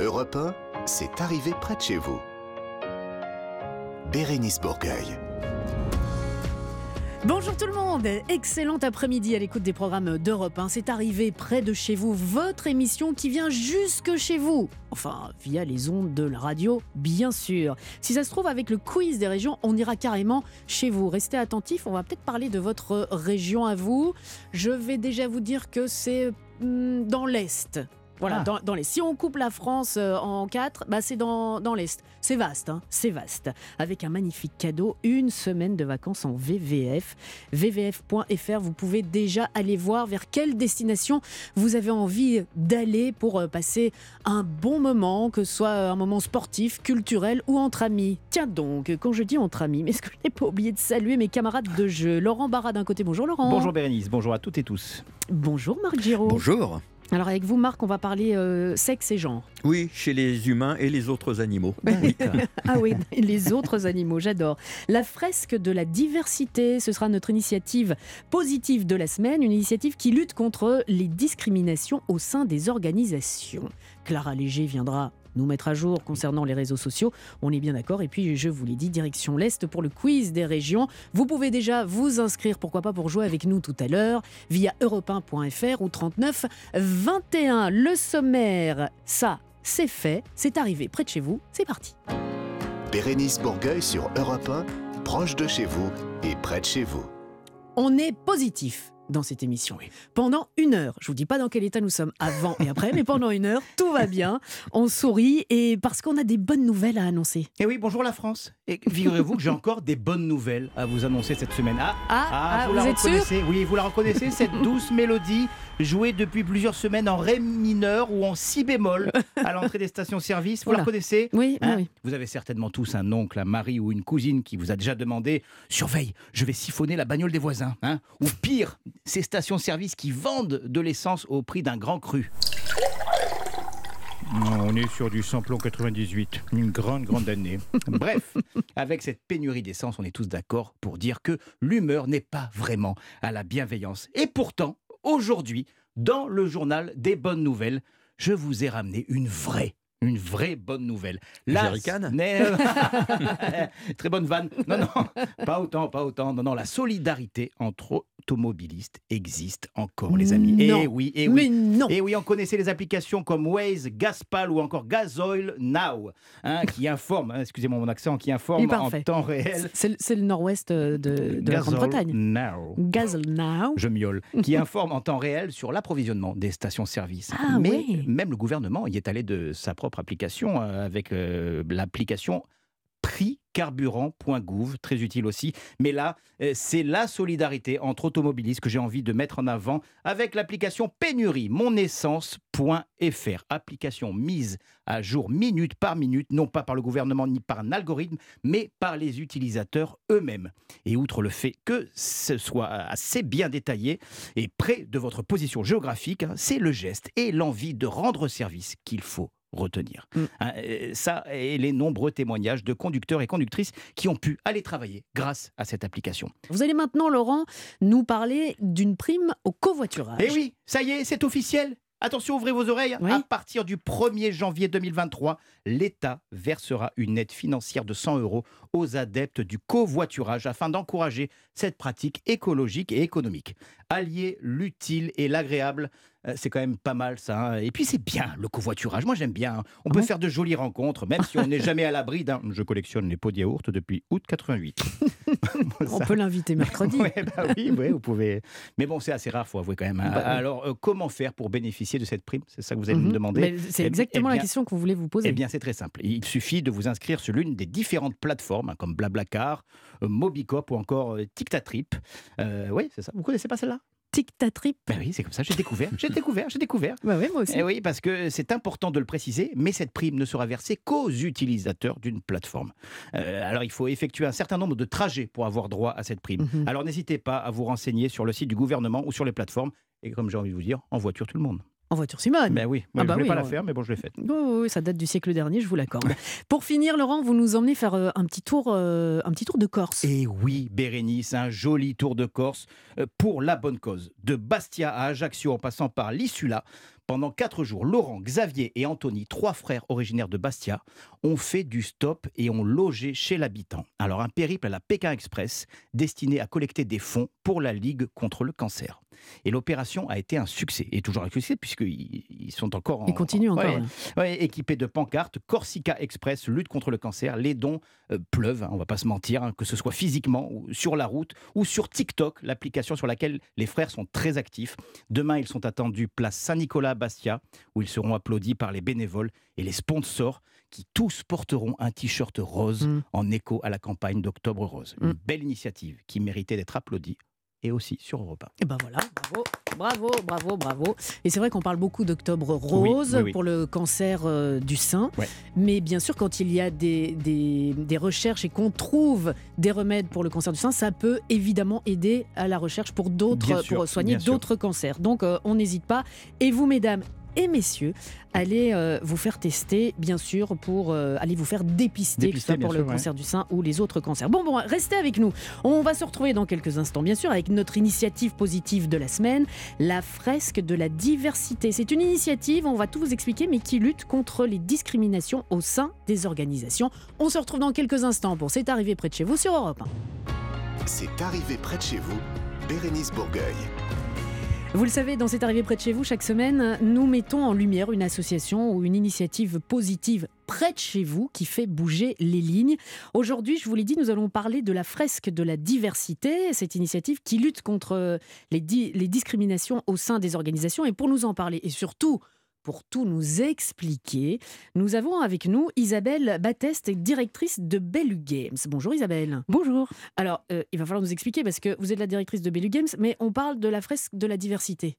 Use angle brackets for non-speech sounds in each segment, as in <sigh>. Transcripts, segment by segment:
Europe 1, c'est arrivé près de chez vous. Bérénice Bourgueil. Bonjour tout le monde, excellent après-midi à l'écoute des programmes d'Europe 1. C'est arrivé près de chez vous, votre émission qui vient jusque chez vous. Enfin, via les ondes de la radio, bien sûr. Si ça se trouve, avec le quiz des régions, on ira carrément chez vous. Restez attentifs, on va peut-être parler de votre région à vous. Je vais déjà vous dire que c'est hmm, dans l'Est. Voilà, Ah. dans, dans les. Si on coupe la France euh, en quatre, bah c'est dans, dans l'Est. C'est vaste, hein, c'est vaste. Avec un magnifique cadeau, une semaine de vacances en VVF. VVF.fr, vous pouvez déjà aller voir vers quelle destination vous avez envie d'aller pour euh, passer un bon moment, que ce soit un moment sportif, culturel ou entre amis. Tiens donc, quand je dis entre amis, <laughs> mais est-ce que je n'ai pas oublié de saluer mes camarades de jeu? Laurent Barra d'un côté, bonjour Laurent. Bonjour Bérénice, bonjour à toutes et tous. Bonjour Marc Giraud. Bonjour. Alors avec vous Marc, on va parler euh, sexe et genre. Oui, chez les humains et les autres animaux. Oui. <laughs> Ah oui, <laughs> les autres animaux, j'adore. La fresque de la diversité, ce sera notre initiative positive de la semaine, une initiative qui lutte contre les discriminations au sein des organisations. Clara Léger viendra nous mettre à jour concernant les réseaux sociaux, on est bien d'accord. Et puis, je vous l'ai dit, direction l'Est pour le quiz des régions. Vous pouvez déjà vous inscrire, pourquoi pas, pour jouer avec nous tout à l'heure, via europe1.fr ou 39 21. Le sommaire, ça, c'est fait, c'est arrivé près de chez vous, c'est parti. Bérénice Bourgueil sur Europe 1, proche de chez vous et près de chez vous. On est positif dans cette émission. Pendant une heure, je vous dis pas dans quel état nous sommes avant et après, mais pendant une heure, tout va bien, on sourit et parce qu'on a des bonnes nouvelles à annoncer. Et Eh oui, bonjour la France. Et figurez-vous que j'ai encore des bonnes nouvelles à vous annoncer cette semaine. Ah, Ah, ah, la vous êtes sûr reconnaissez Oui, vous la reconnaissez, cette douce mélodie jouée depuis plusieurs semaines en ré mineur ou en si bémol à l'entrée des stations-service. Vous Oula. la reconnaissez Oui, Hein oui. Vous avez certainement tous un oncle, un mari ou une cousine qui vous a déjà demandé Surveille, je vais siphonner la bagnole des voisins. hein ou pire, ces stations-service qui vendent de l'essence au prix d'un grand cru. On est sur du samplon 98, une grande, grande année. <laughs> Bref, avec cette pénurie d'essence, on est tous d'accord pour dire que l'humeur n'est pas vraiment à la bienveillance. Et pourtant, aujourd'hui, dans le journal des bonnes nouvelles, je vous ai ramené une vraie. Une vraie bonne nouvelle. N'est- <laughs> Très bonne vanne. Non, non, pas autant, pas autant. Non, non, la solidarité entre automobilistes existe encore, les amis. Non. Et oui, et oui. Mais non Et oui, on connaissait les applications comme Waze, Gaspal ou encore Gasoil Now, hein, qui <laughs> informent, hein, excusez-moi mon accent, qui informent en temps réel. C'est le- nord-ouest de, de la Grande-Bretagne. Now. Gazel now. Je miaule, <laughs> qui informe en temps réel sur l'approvisionnement des stations-service. Ah, Mais même le gouvernement y est allé de sa propre application euh, avec euh, l'application prixcarburant.gouv, très utile aussi. Mais là, euh, c'est la solidarité entre automobilistes que j'ai envie de mettre en avant avec l'application Pénurie, monessence.fr. Application mise à jour minute par minute, non pas par le gouvernement ni par un algorithme, mais par les utilisateurs eux-mêmes. Et outre le fait que ce soit assez bien détaillé et près de votre position géographique, hein, c'est le geste et l'envie de rendre service qu'il faut retenir. Mm. Hein, ça et les nombreux témoignages de conducteurs et conductrices qui ont pu aller travailler grâce à cette application. Vous allez maintenant, Laurent, nous parler d'une prime au covoiturage. Eh oui, ça y est, c'est officiel. Attention, ouvrez vos oreilles. Oui. À partir du 1er janvier 2023, l'État versera une aide financière de 100 euros aux adeptes du covoiturage afin d'encourager cette pratique écologique et économique. Allier l'utile et l'agréable, euh, c'est quand même pas mal ça. hein. Et puis c'est bien le covoiturage. Moi j'aime bien. hein. On Ah peut bon faire de jolies rencontres, même si on n'est <laughs> jamais à l'abri d'un. Je collectionne les pots de yaourt depuis août 88. <laughs> On Ça- peut l'inviter mercredi. <laughs> Ouais, bah oui, ouais, vous pouvez. Mais bon, c'est assez rare, faut avouer quand même. hein. Bah. Alors, euh, comment faire pour bénéficier de cette prime? C'est ça que vous allez Mhm. me demander. Mais C'est Eh- exactement eh la question que vous voulez vous poser. Eh bien, c'est très simple. Il suffit de vous inscrire sur l'une des différentes plateformes, hein, comme Blablacar, euh, Mobicop ou encore euh, TicTatrip. Euh, oui, c'est ça. Vous connaissez pas celle-là? Tic-tac-trip. Ben oui, c'est comme ça. J'ai découvert. J'ai découvert. J'ai découvert. <laughs> Bah oui, moi aussi. Eh oui, parce que c'est important de le préciser, mais cette prime ne sera versée qu'aux utilisateurs d'une plateforme. Euh, alors, il faut effectuer un certain nombre de trajets pour avoir droit à cette prime. Mhm. Alors, n'hésitez pas à vous renseigner sur le site du gouvernement ou sur les plateformes. Et comme j'ai envie de vous dire, en voiture tout le monde. En voiture Simone. Ben oui, Ah je bah voulais oui, pas la faire, mais bon, je l'ai faite. Oui, oui, oui, ça date du siècle dernier, je vous l'accorde. <laughs> Pour finir, Laurent, vous nous emmenez faire euh, un petit tour, euh, un petit tour de Corse. Et oui, Bérénice, un joli tour de Corse euh, pour la bonne cause. De Bastia à Ajaccio en passant par l'Issula, Pendant quatre jours, Laurent, Xavier et Anthony, trois frères originaires de Bastia, ont fait du stop et ont logé chez l'habitant. Alors un périple à la Pékin Express destiné à collecter des fonds pour la Ligue contre le cancer. Et l'opération a été un succès, et toujours un succès puisqu'ils ils sont encore en... Il continue encore. Ouais. Ouais, équipés de pancartes, Corsica Express, lutte contre le cancer, les dons euh, pleuvent, hein, on va pas se mentir, hein, que ce soit physiquement ou sur la route ou sur TikTok, l'application sur laquelle les frères sont très actifs. Demain, ils sont attendus place Saint-Nicolas à Bastia, où ils seront applaudis par les bénévoles et les sponsors qui tous porteront un t-shirt rose Mm. en écho à la campagne d'Octobre Rose. Une Mm. belle initiative qui méritait d'être applaudie et aussi sur Europa. Et ben voilà, bravo, bravo, bravo, bravo. Et c'est vrai qu'on parle beaucoup d'octobre rose Oui, oui, oui. pour le cancer euh, du sein. Ouais. Mais bien sûr, quand il y a des, des, des recherches et qu'on trouve des remèdes pour le cancer du sein, ça peut évidemment aider à la recherche pour d'autres, pour soigner d'autres cancers. Donc euh, on n'hésite pas. Et vous, mesdames et messieurs, allez euh, vous faire tester, bien sûr, pour euh, aller vous faire dépister, que ce Dépister, soit pour le sûr, ouais. cancer du sein ou les autres cancers. Bon, bon, restez avec nous. On va se retrouver dans quelques instants, bien sûr, avec notre initiative positive de la semaine, la fresque de la diversité. C'est une initiative, on va tout vous expliquer, mais qui lutte contre les discriminations au sein des organisations. On se retrouve dans quelques instants pour C'est arrivé près de chez vous sur Europe 1. C'est arrivé près de chez vous, Bérénice Bourgueil. Vous le savez, dans C'est arrivé près de chez vous, chaque semaine, nous mettons en lumière une association ou une initiative positive près de chez vous qui fait bouger les lignes. Aujourd'hui, je vous l'ai dit, nous allons parler de la fresque de la diversité, cette initiative qui lutte contre les discriminations au sein des organisations. Et pour nous en parler, et surtout pour tout nous expliquer, nous avons avec nous Isabelle Batteste, directrice de Bellu Games. Bonjour Isabelle. Bonjour. Alors, euh, il va falloir nous expliquer parce que vous êtes la directrice de Bellu Games, mais on parle de la fresque de la diversité.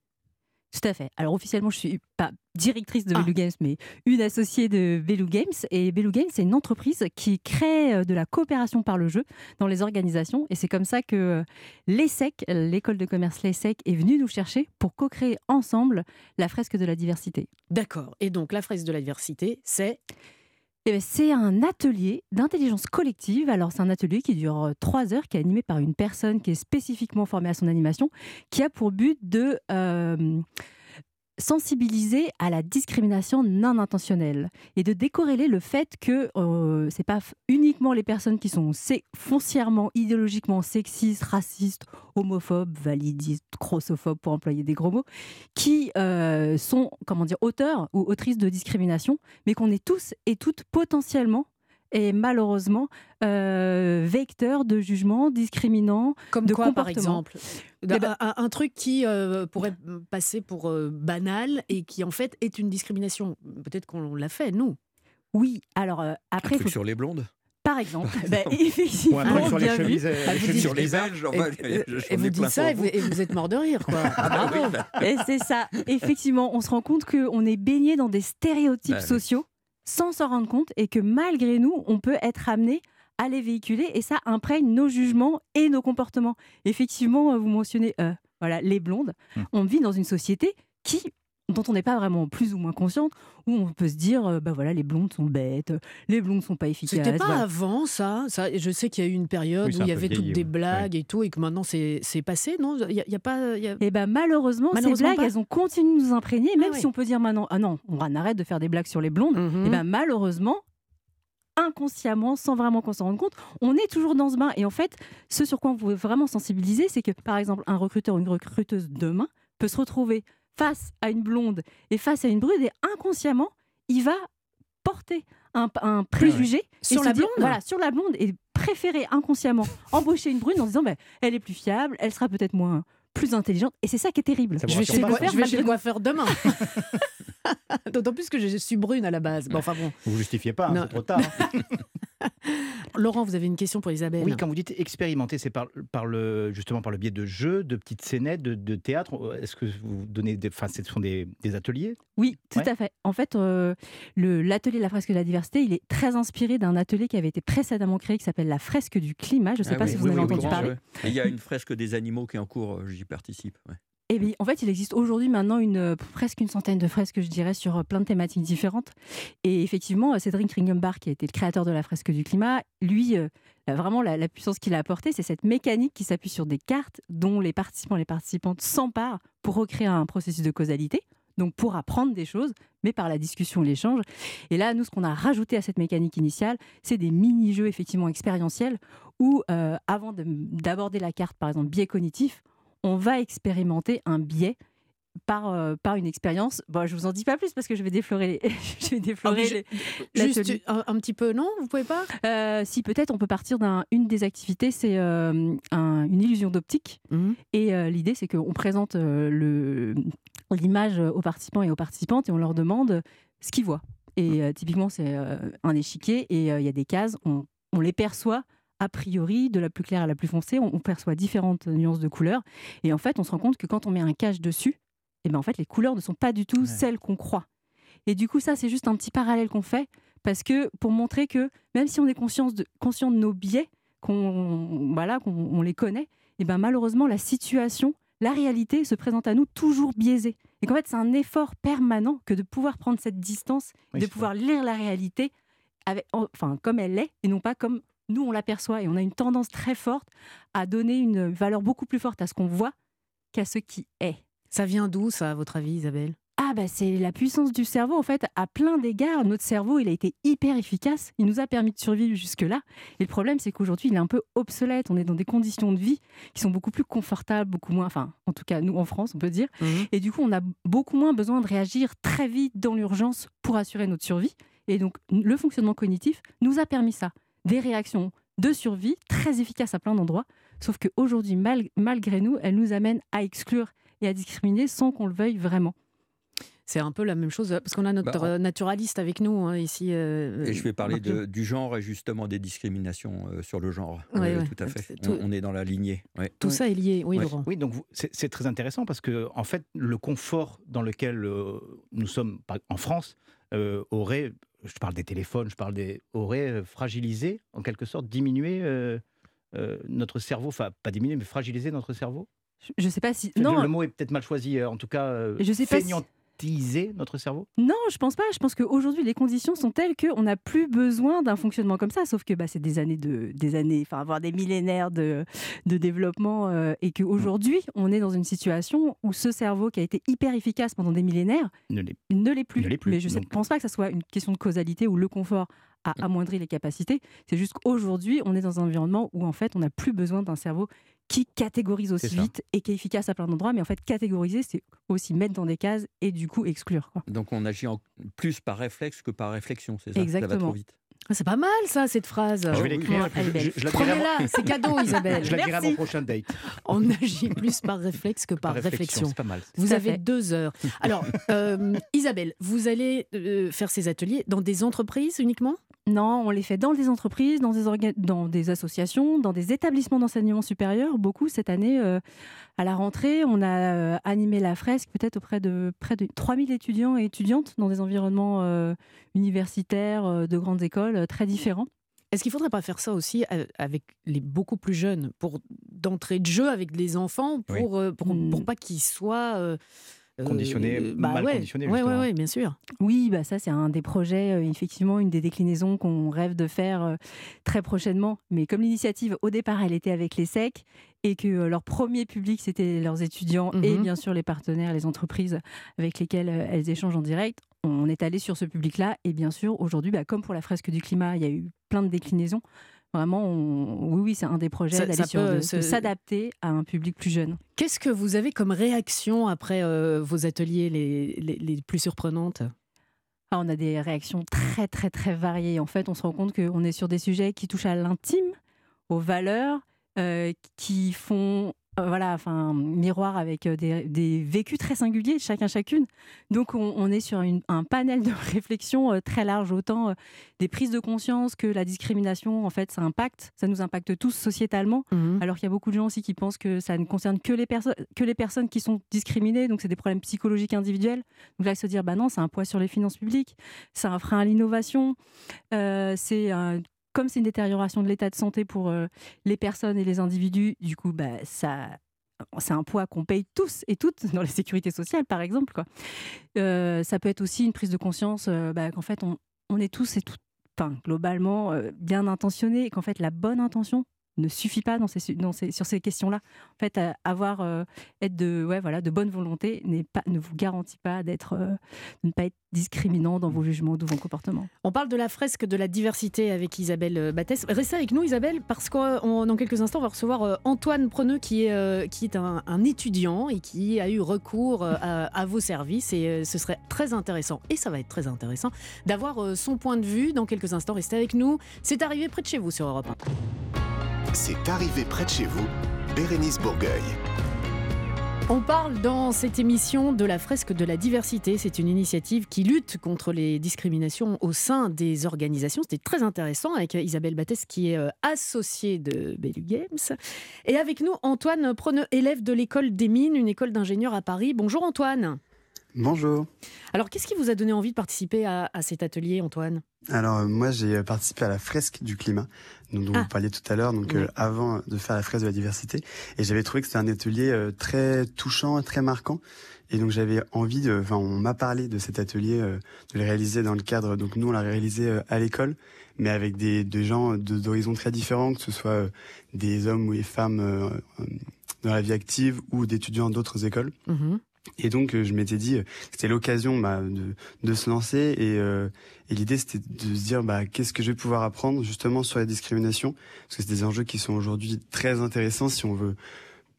Tout à fait. Alors officiellement, je suis pas directrice de Ah. Bellu Games, mais une associée de Bellu Games. Et Bellu Games, c'est une entreprise qui crée euh, de la coopération par le jeu dans les organisations. Et c'est comme ça que euh, l'ESSEC, l'école de commerce l'ESSEC, est venue nous chercher pour co-créer ensemble la fresque de la diversité. D'accord. Et donc, la fresque de la diversité, c'est Eh ben, C'est un atelier d'intelligence collective. Alors, c'est un atelier qui dure euh, trois heures, qui est animé par une personne qui est spécifiquement formée à son animation, qui a pour but de euh, sensibiliser à la discrimination non intentionnelle et de décorréler le fait que euh, c'est pas uniquement les personnes qui sont foncièrement, idéologiquement sexistes, racistes, homophobes, validistes, grossophobes pour employer des gros mots, qui euh, sont comment dire auteurs ou autrices de discrimination, mais qu'on est tous et toutes potentiellement et malheureusement euh, vecteurs de jugements discriminants. comme De quoi, par exemple Eh ben- un, un- un truc qui euh, pourrait passer pour euh, banal et qui, en fait, est une discrimination. Peut-être qu'on l'a fait, nous. Oui, alors euh, Un après, truc faut- sur les blondes? Par exemple, bah, Ou effectivement, un sur les bien vu. chemises, Bah, les vous chemises dites- Sur les bizarres. Belges, Et, enfin, et- j'en et vous dites ça et vous, et vous êtes mort de rire, quoi. Ah, Ah oui, bah, Et c'est ça. Effectivement, on se rend compte qu'on est baigné dans des stéréotypes Bah oui. sociaux sans s'en rendre compte et que malgré nous, on peut être amené à les véhiculer et ça imprègne nos jugements et nos comportements. Effectivement, euh, vous mentionnez euh, voilà, les blondes. Hmm. On vit dans une société qui dont on n'est pas vraiment plus ou moins consciente, où on peut se dire, euh, bah voilà, les blondes sont bêtes, les blondes sont pas efficaces. C'était pas voilà. avant ça, ça. Je sais qu'il y a eu une période Oui, où il y avait toutes des ouais. blagues et tout, et que maintenant c'est c'est passé, non? Il y, a- il y a pas. y a- Et ben malheureusement, Malheureusement ces blagues, pas. elles ont continué de nous imprégner, même Ah si ouais. on peut dire maintenant, ah non, on arrête de faire des blagues sur les blondes. Et ben malheureusement, inconsciemment, sans vraiment qu'on s'en rende compte, on est toujours dans ce bain. Et en fait, ce sur quoi on pouvait vraiment sensibiliser, c'est que par exemple, un recruteur ou une recruteuse demain peut se retrouver face à une blonde et face à une brune, et inconsciemment, il va porter un, un préjugé et Sur la dire- blonde voilà, sur la blonde et préférer inconsciemment <laughs> embaucher une brune en disant ben, elle est plus fiable, elle sera peut-être moins plus intelligente et c'est ça qui est terrible. Ça Je vais, chez, le coiffeur, je vais chez le coiffeur demain. <laughs> D'autant plus que je suis brune à la base. Bon, enfin bon. Vous justifiez pas, hein, Non. c'est trop tard. <laughs> <laughs> Laurent, vous avez une question pour Isabelle Oui, quand vous dites expérimenter, c'est par, par le, justement par le biais de jeux, de petites scénettes, de, de théâtre. Est-ce que vous donnez des, enfin, ce sont des, des ateliers? Oui, tout Ouais. à fait. En fait, euh, l'atelier de la fresque de la diversité, il est très inspiré d'un atelier qui avait été précédemment créé qui s'appelle la fresque du climat. Je ne sais Ah pas oui, si vous oui, en avez oui, entendu parler. Il y a une fresque des animaux qui est en cours, euh, j'y participe. ouais. Eh bien, en fait, il existe aujourd'hui maintenant une, euh, presque une centaine de fresques, je dirais, sur euh, plein de thématiques différentes. Et effectivement, euh, Cédric Ringenbach, qui a été le créateur de la fresque du climat, lui, vraiment, la, puissance qu'il a apportée, c'est cette mécanique qui s'appuie sur des cartes dont les participants et les participantes s'emparent pour recréer un processus de causalité. donc pour apprendre des choses, mais par la discussion et l'échange. Et là, nous, ce qu'on a rajouté à cette mécanique initiale, c'est des mini-jeux effectivement expérientiels où, avant de- d'aborder la carte, par exemple, biais cognitif, on va expérimenter un biais par, euh, par une expérience. Bon, je vous en dis pas plus parce que je vais déflorer les, <laughs> je vais déflorer Ah, les- Juste un, un petit peu, non Vous pouvez pas? Euh, si peut-être on peut partir d'une des activités, c'est euh, un- une illusion d'optique. Et euh, l'idée, c'est qu'on présente le- l'image aux participants et aux participantes et on leur demande ce qu'ils voient. Et euh, typiquement, c'est un échiquier et il y a des cases, on, on les perçoit a priori, de la plus claire à la plus foncée, on, on perçoit différentes nuances de couleurs. Et en fait, on se rend compte que quand on met un cache dessus, et ben en fait, les couleurs ne sont pas du tout Ouais. celles qu'on croit. Et du coup, ça, c'est juste un petit parallèle qu'on fait parce que pour montrer que même si on est conscient de, conscient de nos biais, qu'on voilà, qu'on on les connaît, et ben malheureusement, la situation, la réalité se présente à nous toujours biaisée. Et qu'en fait, c'est un effort permanent que de pouvoir prendre cette distance, Oui, de pouvoir lire la réalité avec, enfin, comme elle est, et non pas comme nous on l'aperçoit. Et on a une tendance très forte à donner une valeur beaucoup plus forte à ce qu'on voit qu'à ce qui est. Ça vient d'où, ça, à votre avis, Isabelle? Ah bah c'est la puissance du cerveau en fait. À plein d'égards notre cerveau il a été hyper efficace. Il nous a permis de survivre jusque là et le problème c'est qu'aujourd'hui il est un peu obsolète. On est dans des conditions de vie qui sont beaucoup plus confortables beaucoup moins enfin en tout cas nous en France on peut dire. Et du coup on a beaucoup moins besoin de réagir très vite dans l'urgence pour assurer notre survie. Et donc le fonctionnement cognitif nous a permis ça des réactions de survie très efficaces à plein d'endroits sauf qu'aujourd'hui mal- malgré nous elles nous amènent à exclure et à discriminer sans qu'on le veuille vraiment C'est un peu la même chose, parce qu'on a notre Bah, euh, naturaliste avec nous hein, ici. euh, Et je vais parler Marc de- du genre et justement des discriminations euh, sur le genre. Ouais. Tout à fait. Tout- On, on est dans la lignée. ouais. Tout ça est lié, oui, Ouais. Laurent. Oui, donc c'est très intéressant parce que en fait, le confort dans lequel euh, nous sommes en France euh, aurait, je parle des téléphones, je parle des, aurait euh, fragilisé, en quelque sorte, diminué euh, euh, notre cerveau, enfin pas diminué, mais fragilisé notre cerveau? je, je sais pas si Le- non le mot est peut-être mal choisi, en tout cas, Je sais pas si- notre cerveau? Non, je pense pas. Je pense qu'aujourd'hui, les conditions sont telles qu'on n'a plus besoin d'un fonctionnement comme ça. Sauf que bah, c'est des années de, des années, enfin, voire des millénaires de, de développement, euh, et qu'aujourd'hui, on est dans une situation où ce cerveau qui a été hyper efficace pendant des millénaires Ne l'est- plus. Ne plus. Mais je ne Donc- pense pas que ça soit une question de causalité où le confort a amoindri les capacités. C'est juste qu'aujourd'hui, on est dans un environnement où en fait, on n'a plus besoin d'un cerveau qui catégorise aussi vite et qui est efficace à plein d'endroits. Mais en fait, catégoriser, c'est aussi mettre dans des cases et du coup exclure. quoi. Donc on agit en- plus par réflexe que par réflexion, c'est ça? Ça va Exactement. trop vite. Ah, C'est pas mal, ça, cette phrase. Je vais l'écrire. Prenez-la, c'est cadeau, Isabelle. je la dirai à mon <laughs> prochain date. On agit plus par réflexe que par, réflexion. C'est pas mal. Vous avez fait. deux heures. Alors, euh, Isabelle, vous allez euh, faire ces ateliers dans des entreprises uniquement? Non, on les fait dans des entreprises, dans des, orga- dans des associations, dans des établissements d'enseignement supérieur. Beaucoup cette année, euh, à la rentrée, on a euh, animé la fresque peut-être auprès de près de 3000 étudiants et étudiantes dans des environnements euh, universitaires, euh, de grandes écoles, euh, très différents. Est-ce qu'il ne faudrait pas faire ça aussi avec les beaucoup plus jeunes, pour d'entrée de jeu avec les enfants, Oui. pour, euh, pour, pour pas qu'ils soient euh, euh, Conditionnés, bah mal ouais. ouais, bien sûr. Oui, bah ça c'est un des projets, euh, effectivement, une des déclinaisons qu'on rêve de faire euh, très prochainement. Mais comme l'initiative, au départ, elle était avec les SEC et que leur premier public, c'était leurs étudiants et Mhm. bien sûr les partenaires, les entreprises avec lesquelles elles échangent en direct, on est allé sur ce public-là. Et bien sûr, aujourd'hui, bah, comme pour la fresque du climat, il y a eu plein de déclinaisons. Vraiment, on- oui, oui, c'est un des projets Ça- d'aller ça sur peut de- de s'adapter à un public plus jeune. Qu'est-ce que vous avez comme réaction après euh, vos ateliers les, les, les plus surprenantes? Ah, on a des réactions très, très, très variées. En fait, on se rend compte qu'on est sur des sujets qui touchent à l'intime, aux valeurs, euh, qui font euh, voilà, enfin, miroir avec euh, des, des vécus très singuliers, chacun, chacune. Donc, on, on est sur une- un panel de <laughs> réflexion euh, très large, autant euh, des prises de conscience que la discrimination, en fait, ça impacte, ça nous impacte tous sociétalement. Alors qu'il y a beaucoup de gens aussi qui pensent que ça ne concerne que les, perso- que les personnes qui sont discriminées, donc c'est des problèmes psychologiques individuels. Donc là, se dire, bah non, c'est un poids sur les finances publiques, c'est un frein à l'innovation, euh, c'est un- comme c'est une détérioration de l'état de santé pour euh, les personnes et les individus, du coup, bah, ça, c'est un poids qu'on paye tous et toutes <laughs> dans la sécurité sociale, par exemple. Euh, ça peut être aussi une prise de conscience euh, bah, qu'en fait, on, est tous et toutes, enfin, globalement, bien intentionnés et qu'en fait, la bonne intention ne suffit pas dans ces, sur ces questions-là. En fait, avoir être de ouais voilà de bonne volonté pas ne vous garantit pas d'être de ne pas être discriminant dans vos jugements ou vos comportements. On parle de la fresque de la diversité avec Isabelle Battès. Restez avec nous Isabelle parce que dans quelques instants on va recevoir Antoine Preneux qui est qui est un, étudiant et qui a eu recours à, à vos services et ce serait très intéressant et ça va être très intéressant d'avoir son point de vue dans quelques instants. Restez avec nous. C'est arrivé près de chez vous sur Europe 1. C'est arrivé près de chez vous, Bérénice Bourgueil. On parle dans cette émission de la fresque de la diversité. C'est une initiative qui lutte contre les discriminations au sein des organisations. C'était très intéressant avec Isabelle Battès qui est euh, associée de Bellu Games. Et avec nous, Antoine Preneux, élève de l'école des mines, une école d'ingénieurs à Paris. Bonjour Antoine. Bonjour. Alors, qu'est-ce qui vous a donné envie de participer à, cet atelier, Antoine? Alors, euh, moi, j'ai participé à la fresque du climat, dont, ah. vous parliez tout à l'heure, donc euh, avant de faire la fresque de la diversité. Et j'avais trouvé que c'était un atelier euh, très touchant, très marquant. Et donc, j'avais envie de. Enfin, on m'a parlé de cet atelier, de le réaliser dans le cadre. Donc, nous, on l'a réalisé à l'école, mais avec des, des gens d'horizons très différents, que ce soit des hommes ou des femmes dans la vie active ou d'étudiants d'autres écoles. Mmh et donc, euh, je m'étais dit, que c'était l'occasion bah, de, de, se lancer. Et, euh, et l'idée, c'était de se dire, bah, qu'est-ce que je vais pouvoir apprendre justement sur la discrimination Parce que c'est des enjeux qui sont aujourd'hui très intéressants si on veut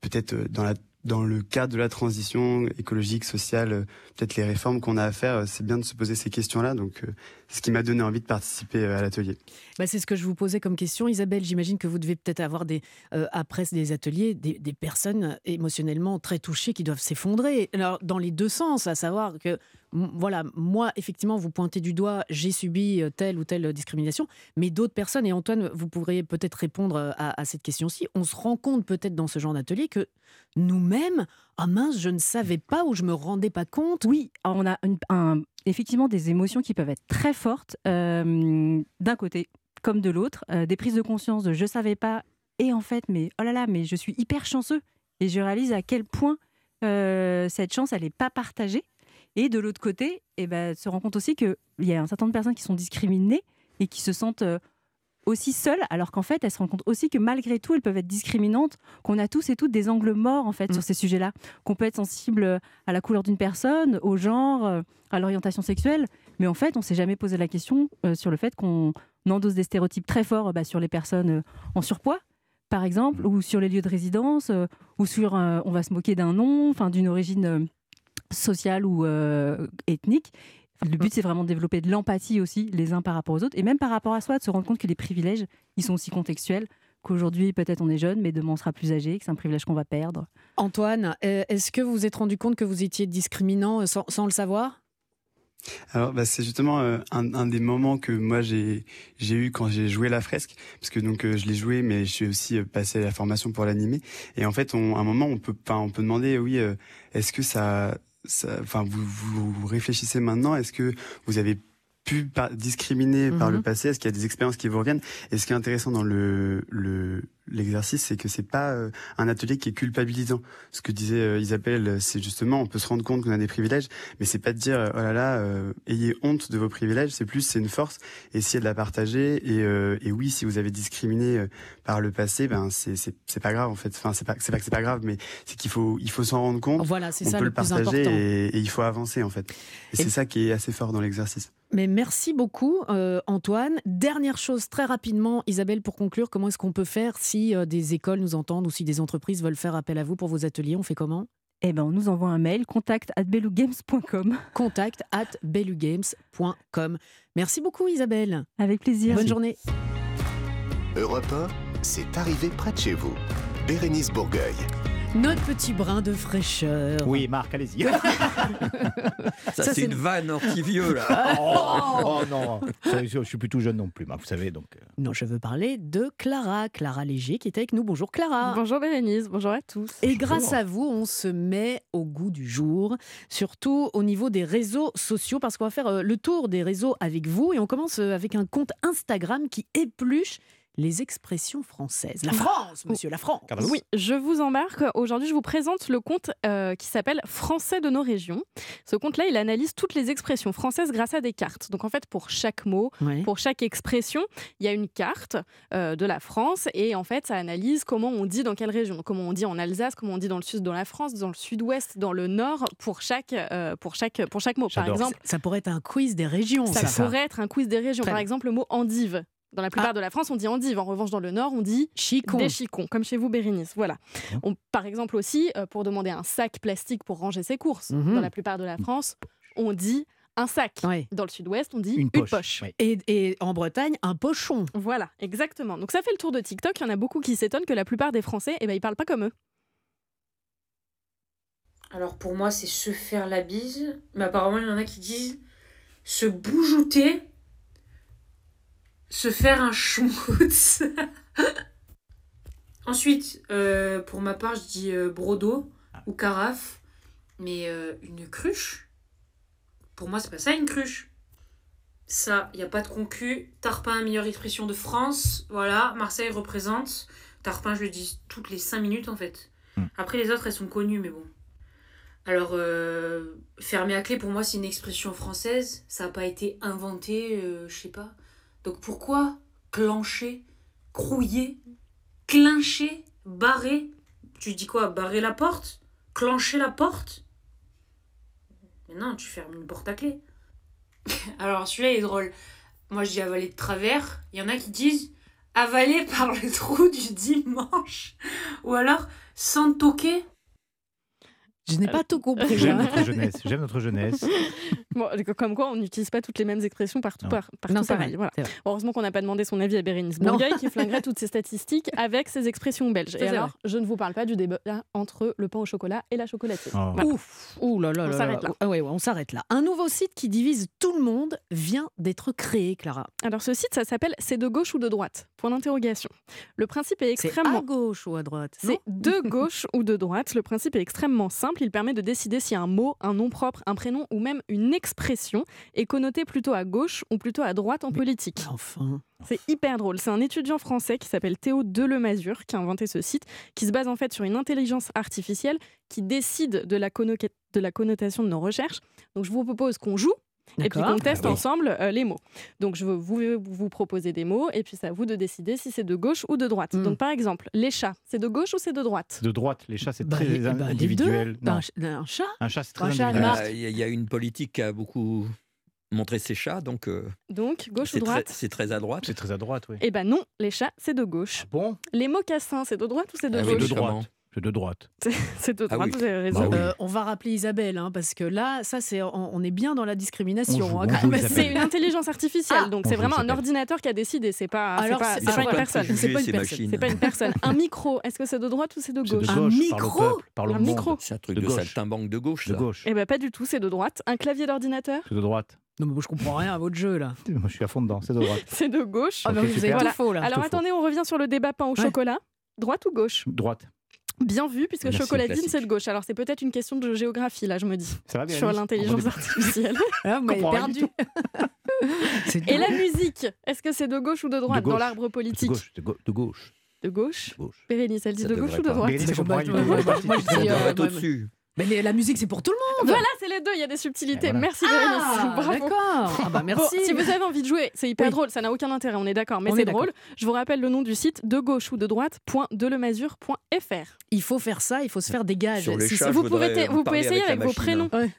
peut-être euh, dans la dans le cadre de la transition écologique, sociale, euh, peut-être les réformes qu'on a à faire, euh, c'est bien de se poser ces questions-là. Donc, euh, c'est ce qui m'a donné envie de participer à l'atelier. Bah, c'est ce que je vous posais comme question. Isabelle, j'imagine que vous devez peut-être avoir des, après des ateliers des, des, personnes émotionnellement très touchées qui doivent s'effondrer. Alors, dans les deux sens, à savoir que voilà, moi, effectivement, vous pointez du doigt, j'ai subi euh, telle ou telle discrimination, mais d'autres personnes, et Antoine, vous pourriez peut-être répondre euh, à, cette question-ci, on se rend compte peut-être dans ce genre d'atelier que nous-mêmes, ah mince, je ne savais pas ou je me rendais pas compte. Oui, on a effectivement des émotions qui peuvent être très fortes euh, d'un côté comme de l'autre, des prises de conscience de je savais pas et en fait, mais oh là là, mais je suis hyper chanceux et je réalise à quel point cette chance, elle n'est pas partagée. Et de l'autre côté, eh ben, se rend compte aussi qu'il y a un certain nombre de personnes qui sont discriminées et qui se sentent euh, aussi seules, alors qu'en fait, elles se rendent compte aussi que malgré tout, elles peuvent être discriminantes, qu'on a tous et toutes des angles morts en fait sur mm. ces sujets-là, qu'on peut être sensible euh, à la couleur d'une personne, au genre, euh, à l'orientation sexuelle, mais en fait, on s'est jamais posé la question sur le fait qu'on endosse des stéréotypes très forts bah, sur les personnes en surpoids par exemple, mm. ou sur les lieux de résidence, ou sur on va se moquer d'un nom, enfin d'une origine sociale ou euh, ethnique. Le but, c'est vraiment de développer de l'empathie aussi, les uns par rapport aux autres, et même par rapport à soi, de se rendre compte que les privilèges, ils sont aussi contextuels, qu'aujourd'hui, peut-être on est jeune, mais demain on sera plus âgé, que c'est un privilège qu'on va perdre. Antoine, euh, est-ce que vous vous êtes rendu compte que vous étiez discriminant euh, sans, le savoir? Alors, bah, c'est justement un, des moments que moi j'ai j'ai eu quand j'ai joué la fresque, parce que donc je l'ai joué, mais je suis aussi passé à la formation pour l'animer. Et en fait, à un moment, on peut, on peut demander, oui, est-ce que ça enfin, vous, vous réfléchissez maintenant, est-ce que vous avez pu discriminer par le mhm. passé? Est-ce qu'il y a des expériences qui vous reviennent? Et ce qui est intéressant dans le, le, l'exercice, c'est que c'est pas euh, un atelier qui est culpabilisant. Ce que disait euh, Isabelle, c'est justement, on peut se rendre compte qu'on a des privilèges, mais c'est pas de dire, oh là là, euh, ayez honte de vos privilèges. C'est plus, c'est une force. Essayez de la partager. Et, et oui, si vous avez discriminé par le passé, ben c'est c'est pas grave en fait. Enfin, c'est pas c'est pas que c'est pas grave, mais c'est qu'il faut il faut s'en rendre compte. Voilà, c'est ça peut le, le partager et, et, il faut avancer en fait. Et, c'est ça qui est assez fort dans l'exercice. Mais merci beaucoup, Antoine. Dernière chose, très rapidement, Isabelle, pour conclure, comment est-ce qu'on peut faire si si euh, des écoles nous entendent ou si des entreprises veulent faire appel à vous pour vos ateliers, on fait comment? Eh ben, on nous envoie un mail, contact at belugames.com. <laughs> Contact at belugames.com. Merci beaucoup Isabelle. Avec plaisir. Bonne journée. Europe 1, c'est arrivé près de chez vous. Bérénice Bourgueil. Notre petit brin de fraîcheur. Oui, Marc, allez-y. <laughs> ça, c'est une vanne anti-vieux, là. oh, oh, non, je suis plutôt jeune non plus, Marc, vous savez. donc. Euh. Non, je veux parler de Clara, Clara Léger, qui est avec nous. Bonjour Clara. Bonjour Bérénice, bonjour à tous. Et grâce à vous, on se met au goût du jour, surtout au niveau des réseaux sociaux, parce qu'on va faire euh, le tour des réseaux avec vous. Et on commence euh, avec un compte Instagram qui épluche les expressions françaises. La France, monsieur, la France. Oui, je vous embarque. Aujourd'hui, je vous présente le compte euh, qui s'appelle Français de nos régions. Ce compte-là, il analyse toutes les expressions françaises grâce à des cartes. Donc, en fait, pour chaque mot, Ouais. pour chaque expression, il y a une carte euh, de la France et en fait, ça analyse comment on dit dans quelle région. Comment on dit en Alsace, comment on dit dans le sud, dans la France, dans le sud-ouest, dans le nord, pour chaque, euh, pour chaque, pour chaque mot. Par exemple, Ça pourrait être un quiz des régions. ça, ça. pourrait être un quiz des régions. Très Par bien. exemple, le mot endive. Dans la plupart de la France, on dit endive. En revanche, dans le nord, on dit Chicon. des chicons, comme chez vous, Bérénice. Voilà. On, par exemple aussi, euh, pour demander un sac plastique pour ranger ses courses, Mhm. dans la plupart de la France, on dit un sac. Ouais. Dans le sud-ouest, on dit Une poche. Et en Bretagne, un pochon. Voilà, exactement. Donc ça fait le tour de TikTok. Il y en a beaucoup qui s'étonnent que la plupart des Français, eh ben, ils parlent pas comme eux. Alors pour moi, c'est se faire la bise. Mais apparemment, il y en a qui disent se boujouter, se faire un schmutz. <laughs> Ensuite, euh, pour ma part, je dis euh, brodo ou carafe. Mais euh, une cruche, pour moi, c'est pas ça une cruche. Ça, il n'y a pas de concu. Tarpin, meilleure expression de France. Voilà, Marseille représente. Tarpin, je le dis toutes les 5 minutes en fait. Hmm. Après, les autres, elles sont connues, mais bon. Alors, fermer à clé, pour moi, c'est une expression française. Ça n'a pas été inventé, je sais pas. Donc pourquoi clencher, crouiller, clincher, barrer? Tu dis quoi Barrer la porte? Clencher la porte? Mais non, tu fermes une porte à clé. <laughs> Alors celui-là il est drôle. Moi je dis avaler de travers. Il y en a qui disent avaler <laughs> par le trou du dimanche. Ou alors sans toquer. Je n'ai pas tout compris. J'aime hein. notre jeunesse. J'aime notre jeunesse. <laughs> Bon, comme quoi, on n'utilise pas toutes les mêmes expressions partout, Non. par, partout Non, c'est pareil. vrai, Voilà. c'est vrai. Heureusement qu'on n'a pas demandé son avis à Bérénice. Bourgueil qui <laughs> flinguerait toutes ces statistiques avec ses expressions belges. Et c'est alors, vrai. je ne vous parle pas du débat entre le pain au chocolat et la chocolatine. Oh. Voilà. Ouf, ouh là là On s'arrête là. Ah ouais, ouais, on s'arrête là. Un nouveau site qui divise tout le monde vient d'être créé, Clara. Alors ce site, ça s'appelle C'est de gauche ou de droite? Point d'interrogation. Le principe est C'est extrêmement... à gauche ou à droite C'est de gauche ou de droite. Le principe est extrêmement simple. Il permet de décider si un mot, un nom propre, un prénom ou même une expression est connoté plutôt à gauche ou plutôt à droite en politique. Enfin. C'est hyper drôle. C'est un étudiant français qui s'appelle Théo Delemazure qui a inventé ce site, qui se base en fait sur une intelligence artificielle qui décide de la, conno- de la connotation de nos recherches. Donc je vous propose qu'on joue. Et puis qu'on teste Ah oui. ensemble euh, les mots. Donc je veux vous, vous proposer des mots et puis c'est à vous de décider si c'est de gauche ou de droite. Donc par exemple, les chats, c'est de gauche ou c'est de droite? De droite, les chats, c'est Bah, très bah, individuel. Un, ch- un chat un chat, c'est très chat, individuel. Euh, Il y, a- une politique qui a beaucoup montré ses chats, donc euh, Donc gauche ou droite? c'est très à droite. C'est très à droite, oui. Eh ben non, les chats, c'est de gauche. Ah bon? Les mocassins, c'est de droite ou c'est de Ah oui, gauche? de Comment droite. C'est de droite. <laughs> C'est de Ah droite, oui. vous avez raison. Bah oui. Euh, on va rappeler Isabelle, hein, parce que là, ça, c'est, on, on est bien dans la discrimination. Hein. C'est une intelligence artificielle, Ah. donc On c'est vraiment un ordinateur qui a décidé. C'est pas, Alors, pas, c'est- c'est pas une personne. C'est pas une personne. C'est pas une personne. Un micro, est-ce que c'est de droite ou c'est de gauche. Un micro peuple, par le Un micro. C'est un truc De saltimbanque de gauche. De gauche. Eh ben pas du tout, c'est de droite. Un clavier d'ordinateur, C'est de droite. Non, mais moi, je comprends rien à votre jeu, là. <laughs> Moi, je suis à fond dedans. C'est de droite. <laughs> c'est de gauche. Ah, Ok, vous super. avez Voilà. tout faux, là. Alors tout faux. attendez, on revient sur le débat pain au Ouais. chocolat. Droite ou gauche? Droite. Bien vu, puisque Merci, chocolatine, c'est de gauche. Alors c'est peut-être une question de géographie, là, je me dis, Ça va bien sur l'intelligence artificielle. <laughs> Ah, du perdu. <laughs> Et la musique, est-ce que c'est de gauche ou de droite gauche. dans l'arbre De politique gauche. De gauche. De gauche. De gauche De gauche. Bérénice, elle dit Ça de gauche ou de droite Bérénice, je comprends Moi, je dis, euh, au-dessus. Mais la musique, c'est pour tout le monde. Voilà, c'est les deux, il y a des subtilités. Voilà. Merci. Ah, d'accord. Ah, bah, merci. Bon, si vous avez envie de jouer, c'est hyper Oui. drôle, ça n'a aucun intérêt, on est d'accord, mais c'est drôle. Je vous rappelle le nom du site de gauche ou de droite.delemazure.fr. Il faut faire ça, il faut se faire des gages. Sur les Si chats, c'est- vous pouvez, vous pouvez essayer avec vos prénoms. Ouais.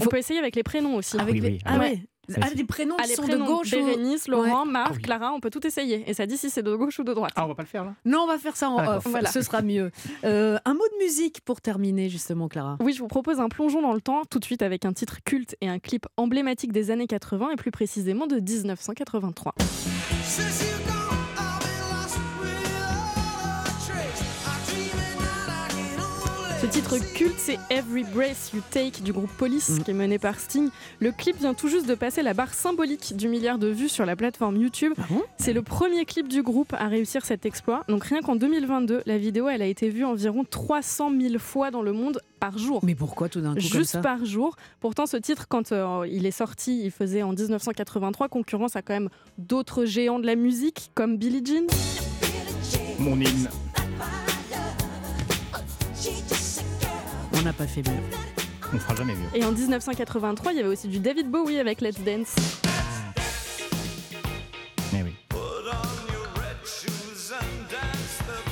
On peut essayer avec les prénoms aussi. Avec oui, les... oui. Ah, Ah ouais. Ah, les prénoms Ah, qui les sont prénoms, de gauche ou... Bérénice, Laurent, Marc, Ah oui. Clara, on peut tout essayer. Et ça dit si c'est de gauche ou de droite. Ah, on va pas le faire là Non, on va faire ça en Ah, off. voilà. Ce sera mieux. Euh, un mot de musique pour terminer, justement, Clara. Oui, je vous propose un plongeon dans le temps, tout de suite avec un titre culte et un clip emblématique des années 80 et plus précisément de 1983. Ce titre culte, c'est Every Breath You Take du groupe Police, Mm. qui est mené par Sting. Le clip vient tout juste de passer la barre symbolique du milliard de vues sur la plateforme YouTube. Ah bon? C'est le premier clip du groupe à réussir cet exploit. Donc rien qu'en 2022, la vidéo elle a été vue environ 300 000 fois dans le monde par jour. Mais pourquoi tout d'un coup comme Juste ça? par jour. Pourtant, ce titre, quand euh, il est sorti, il faisait en 1983 concurrence à quand même d'autres géants de la musique, comme Billie Jean. Mon hymne. On n'a pas fait mieux. On fera jamais mieux. Et en 1983, il y avait aussi du David Bowie avec Let's Dance. Mais oui.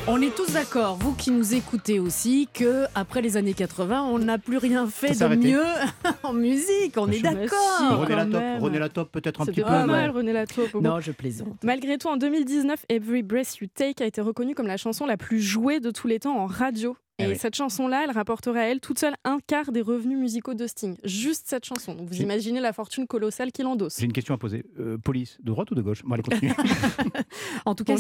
On est tous d'accord, vous qui nous écoutez aussi, que après les années 80, on n'a plus rien fait de arrêté. mieux <laughs> en musique. On est d'accord. René Latop. René Latop peut-être un petit peu. pas mal, René. Bon. Non, je plaisante. Malgré tout, en 2019, Every Breath You Take a été reconnue comme la chanson la plus jouée de tous les temps en radio. Eh Et oui. cette chanson-là, elle rapporterait à elle toute seule un quart des revenus musicaux de Sting. Juste cette chanson. Donc vous imaginez la fortune colossale qu'il endosse. J'ai une question à poser. Euh, police, de droite ou de gauche? Bon, allez, continue. <laughs> En tout cas,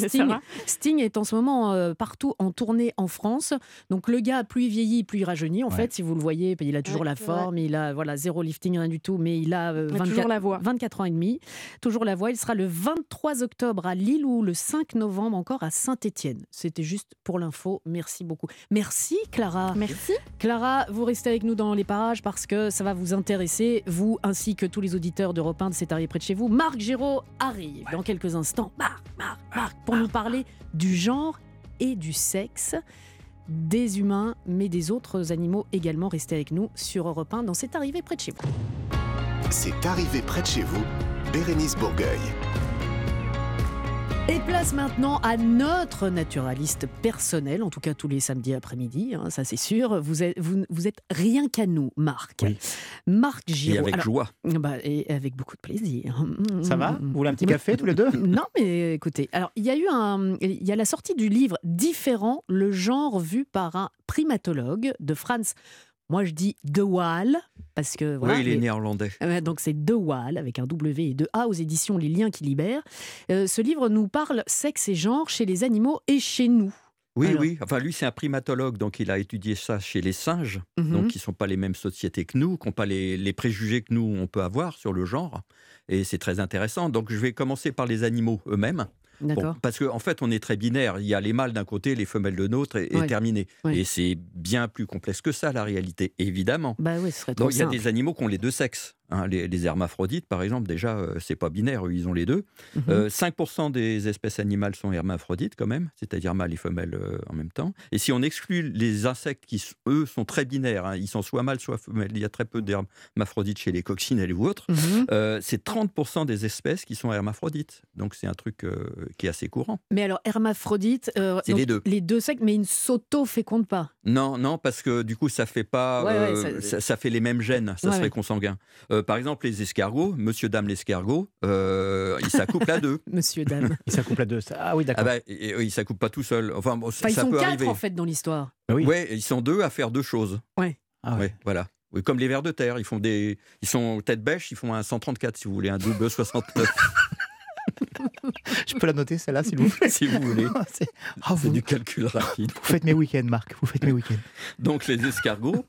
Sting, est en ce moment euh, partout en tournée en France. Donc le gars, plus il vieillit, plus il rajeunit. En Ouais. fait, si vous le voyez, il a toujours Ouais, la forme, il a voilà zéro lifting, rien du tout, mais il a euh, Mais 24, toujours la voix. 24 ans et demi, toujours la voix. Il sera le 23 octobre à Lille ou le 5 novembre encore à Saint-Étienne. C'était juste pour l'info. Merci beaucoup. Merci Clara. Merci. Clara, vous restez avec nous dans les parages parce que ça va vous intéresser, vous ainsi que tous les auditeurs d'Europe 1 de C'est arrivé près de chez vous. Marc Géraud arrive dans quelques instants. Marc, Marc, Marc, pour nous parler du genre et du sexe des humains, mais des autres animaux également. Restez avec nous sur Europe 1 dans C'est arrivé près de chez vous. C'est arrivé près de chez vous, Bérénice Bourgueil. Et place maintenant à notre naturaliste personnel, en tout cas tous les samedis après-midi, hein, ça c'est sûr. Vous êtes, vous, vous êtes rien qu'à nous, Marc. Oui. Marc Et Giraud. avec Alors, joie. Bah, et avec beaucoup de plaisir. Ça va? Vous voulez un petit café tous les deux? Non, mais écoutez, alors il y a eu un, il y a la sortie du livre Différent, le genre vu par un primatologue de Franz. Moi, je dis De Waal parce que voilà. oui, il est néerlandais. euh, Donc c'est De Waal avec un W et deux A aux éditions Les Liens qui libèrent. Euh, ce livre nous parle sexe et genre chez les animaux et chez nous. Oui, Alors. oui. Enfin, lui, c'est un primatologue, donc il a étudié ça chez les singes, Mhm. donc qui ne sont pas les mêmes sociétés que nous, qui n'ont pas les, les préjugés que nous, on peut avoir sur le genre. Et c'est très intéressant. Donc, je vais commencer par les animaux eux-mêmes. Bon, parce qu'en fait, on est très binaire. Il y a les mâles d'un côté, les femelles de l'autre, et, terminé. Ouais. Et c'est bien plus complexe que ça, la réalité, évidemment. Bah oui, ce serait trop Donc, il y a des animaux qui ont les deux sexes. Hein. les, les hermaphrodites, par exemple, déjà, euh, c'est pas binaire, ils ont les deux. Mhm. Euh, 5% des espèces animales sont hermaphrodites, quand même, c'est-à-dire mâles et femelles euh, en même temps. Et si on exclut les insectes qui, eux, sont très binaires, hein, ils sont soit mâles, soit femelles, il y a très peu d'hermaphrodites chez les coccinelles ou autres, Mhm. euh, c'est 30% des espèces qui sont hermaphrodites. Donc, c'est un truc euh, qui est assez courant. Mais alors hermaphrodite, C'est les deux. Les deux sexes, mais ils ne s'auto-fécondent pas? Non, non, parce que du coup, ça fait pas, Ouais, ouais, ça- ça, ça fait les mêmes gènes, ça Ouais, serait consanguin. Euh, par exemple, les escargots, Monsieur, Dame l'escargot, euh, ils s'accouplent à deux. <laughs> Monsieur, dame. <laughs> Il s'accouple à deux. ça. Ah oui, Ah d'accord. bah, et- et- ils s'accouplent pas tout seuls. Enfin, bon, Enfin, ils ça sont peut quatre arriver. en fait dans l'histoire. Bah oui. Ouais, ils sont deux à faire deux choses. Ah ouais. Ouais, voilà. Oui, comme les vers de terre, ils font des, ils sont tête bêche, ils font un 134 si vous voulez, un double 69 <laughs> Je peux la noter celle-là, s'il vous plaît? Si vous voulez. C'est- Ah, C'est vous, du calcul rapide. vous faites mes week-ends, Marc. Vous faites mes week-ends. Donc les escargots,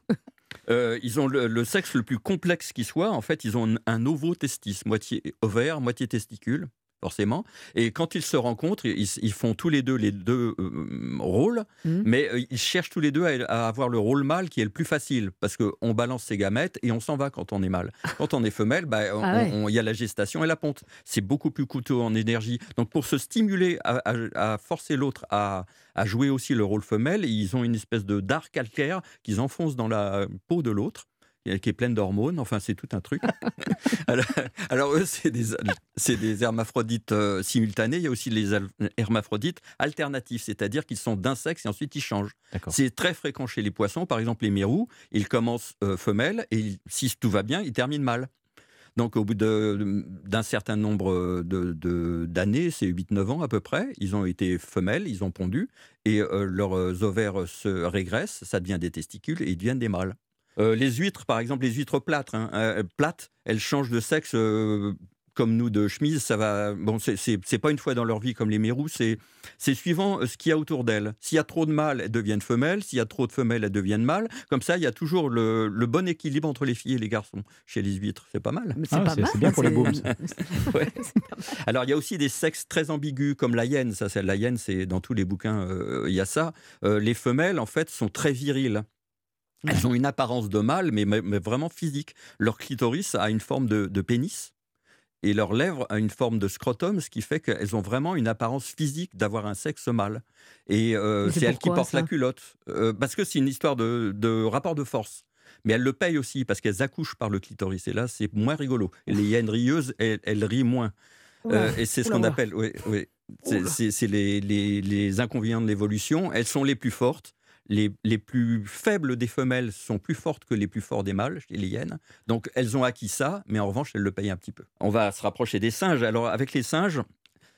euh, ils ont le, sexe le plus complexe qui soit. En fait, ils ont un, un ovotestis, moitié ovaire, moitié testicule, forcément. Et quand ils se rencontrent, ils, ils font tous les deux les deux euh, rôles, Mhm. mais euh, ils cherchent tous les deux à, à avoir le rôle mâle qui est le plus facile, parce qu'on balance ses gamètes et on s'en va quand on est mâle. Quand on est femelle, bah, Ah ouais. il y a la gestation et la ponte. C'est beaucoup plus coûteux en énergie. Donc pour se stimuler à, à- à forcer l'autre à, à jouer aussi le rôle femelle, ils ont une espèce de dard calcaire qu'ils enfoncent dans la peau de l'autre qui est pleine d'hormones, enfin c'est tout un truc. <laughs> alors, alors, eux, c'est des, c'est des hermaphrodites euh, simultanés, il y a aussi les hermaphrodites alternatifs, c'est-à-dire qu'ils sont d'un sexe et ensuite ils changent. C'est très fréquent chez les poissons, par exemple les mérous, ils commencent euh, femelles et ils- si tout va bien, ils terminent mâles. Donc au bout de- d'un certain nombre de- de- d'années, c'est 8-9 ans à peu près, ils ont été femelles, ils ont pondu, et euh, leurs ovaires se régressent, ça devient des testicules et ils deviennent des mâles. Euh, les huîtres, par exemple, les huîtres plates, hein, euh, plates, elles changent de sexe euh, comme nous de chemise, ça va. Bon, c'est pas une fois dans leur vie comme les mérous, c'est suivant ce qu'il y a autour d'elles. S'il y a trop de mâles, elles deviennent femelles. S'il y a trop de femelles, elles deviennent mâles. Comme ça, il y a toujours le, bon équilibre entre les filles et les garçons chez les huîtres. C'est pas mal. C'est ah, bien pour les boobs. <laughs> Alors, il y a aussi des sexes très ambigus, comme la hyène. Ça, la hyène, c'est dans tous les bouquins, euh, il y a ça. Euh, les femelles, en fait, sont très viriles. Elles ont une apparence de mâle, mais, mais, vraiment physique. Leur clitoris a une forme de, de pénis et leur lèvre a une forme de scrotum, ce qui fait qu'elles ont vraiment une apparence physique d'avoir un sexe mâle. Et euh, c'est elles qui portent la culotte. Euh, parce que c'est une histoire de, rapport de force. Mais elles le payent aussi parce qu'elles accouchent par le clitoris. Et là, c'est moins rigolo. Les hyènes rieuses, elles, rient moins. Euh, et c'est ce qu'on appelle. Oui, oui. C'est les, les inconvénients de l'évolution. Elles sont les plus fortes les, plus faibles des femelles sont plus fortes que les plus forts des mâles, les hyènes. Donc elles ont acquis ça, mais en revanche, elles le payent un petit peu. On va se rapprocher des singes. Alors avec les singes,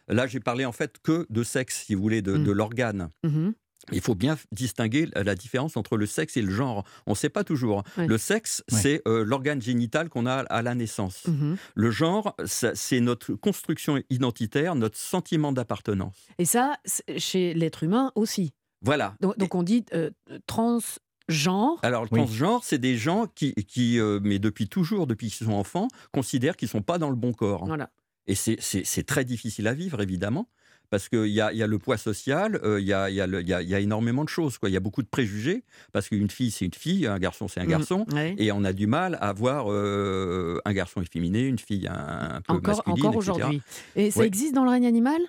là j'ai parlé en fait que de sexe, si vous voulez, de, mm. l'organe. Mm-hmm. Il faut bien distinguer la différence entre le sexe et le genre. On ne sait pas toujours. Le sexe, c'est euh, l'organe génital qu'on a à la naissance. Mm-hmm. Le genre, c'est notre construction identitaire, notre sentiment d'appartenance. Et ça, chez l'être humain aussi. Voilà. Donc, on dit euh, transgenre. Alors, le transgenre, c'est des gens qui, qui euh, mais depuis toujours, depuis qu'ils sont enfants, considèrent qu'ils ne sont pas dans le bon corps. Voilà. Et c'est très difficile à vivre, évidemment, parce qu'il y a, y a le poids social, euh, il y, a, y, a y, a, y, a, énormément de choses. Il y a beaucoup de préjugés, parce qu'une fille, c'est une fille, un garçon, c'est un mmh, garçon, et on a du mal à voir un garçon efféminé, une fille un, peu encore, masculine, Encore aujourd'hui. Et ça existe dans le règne animal?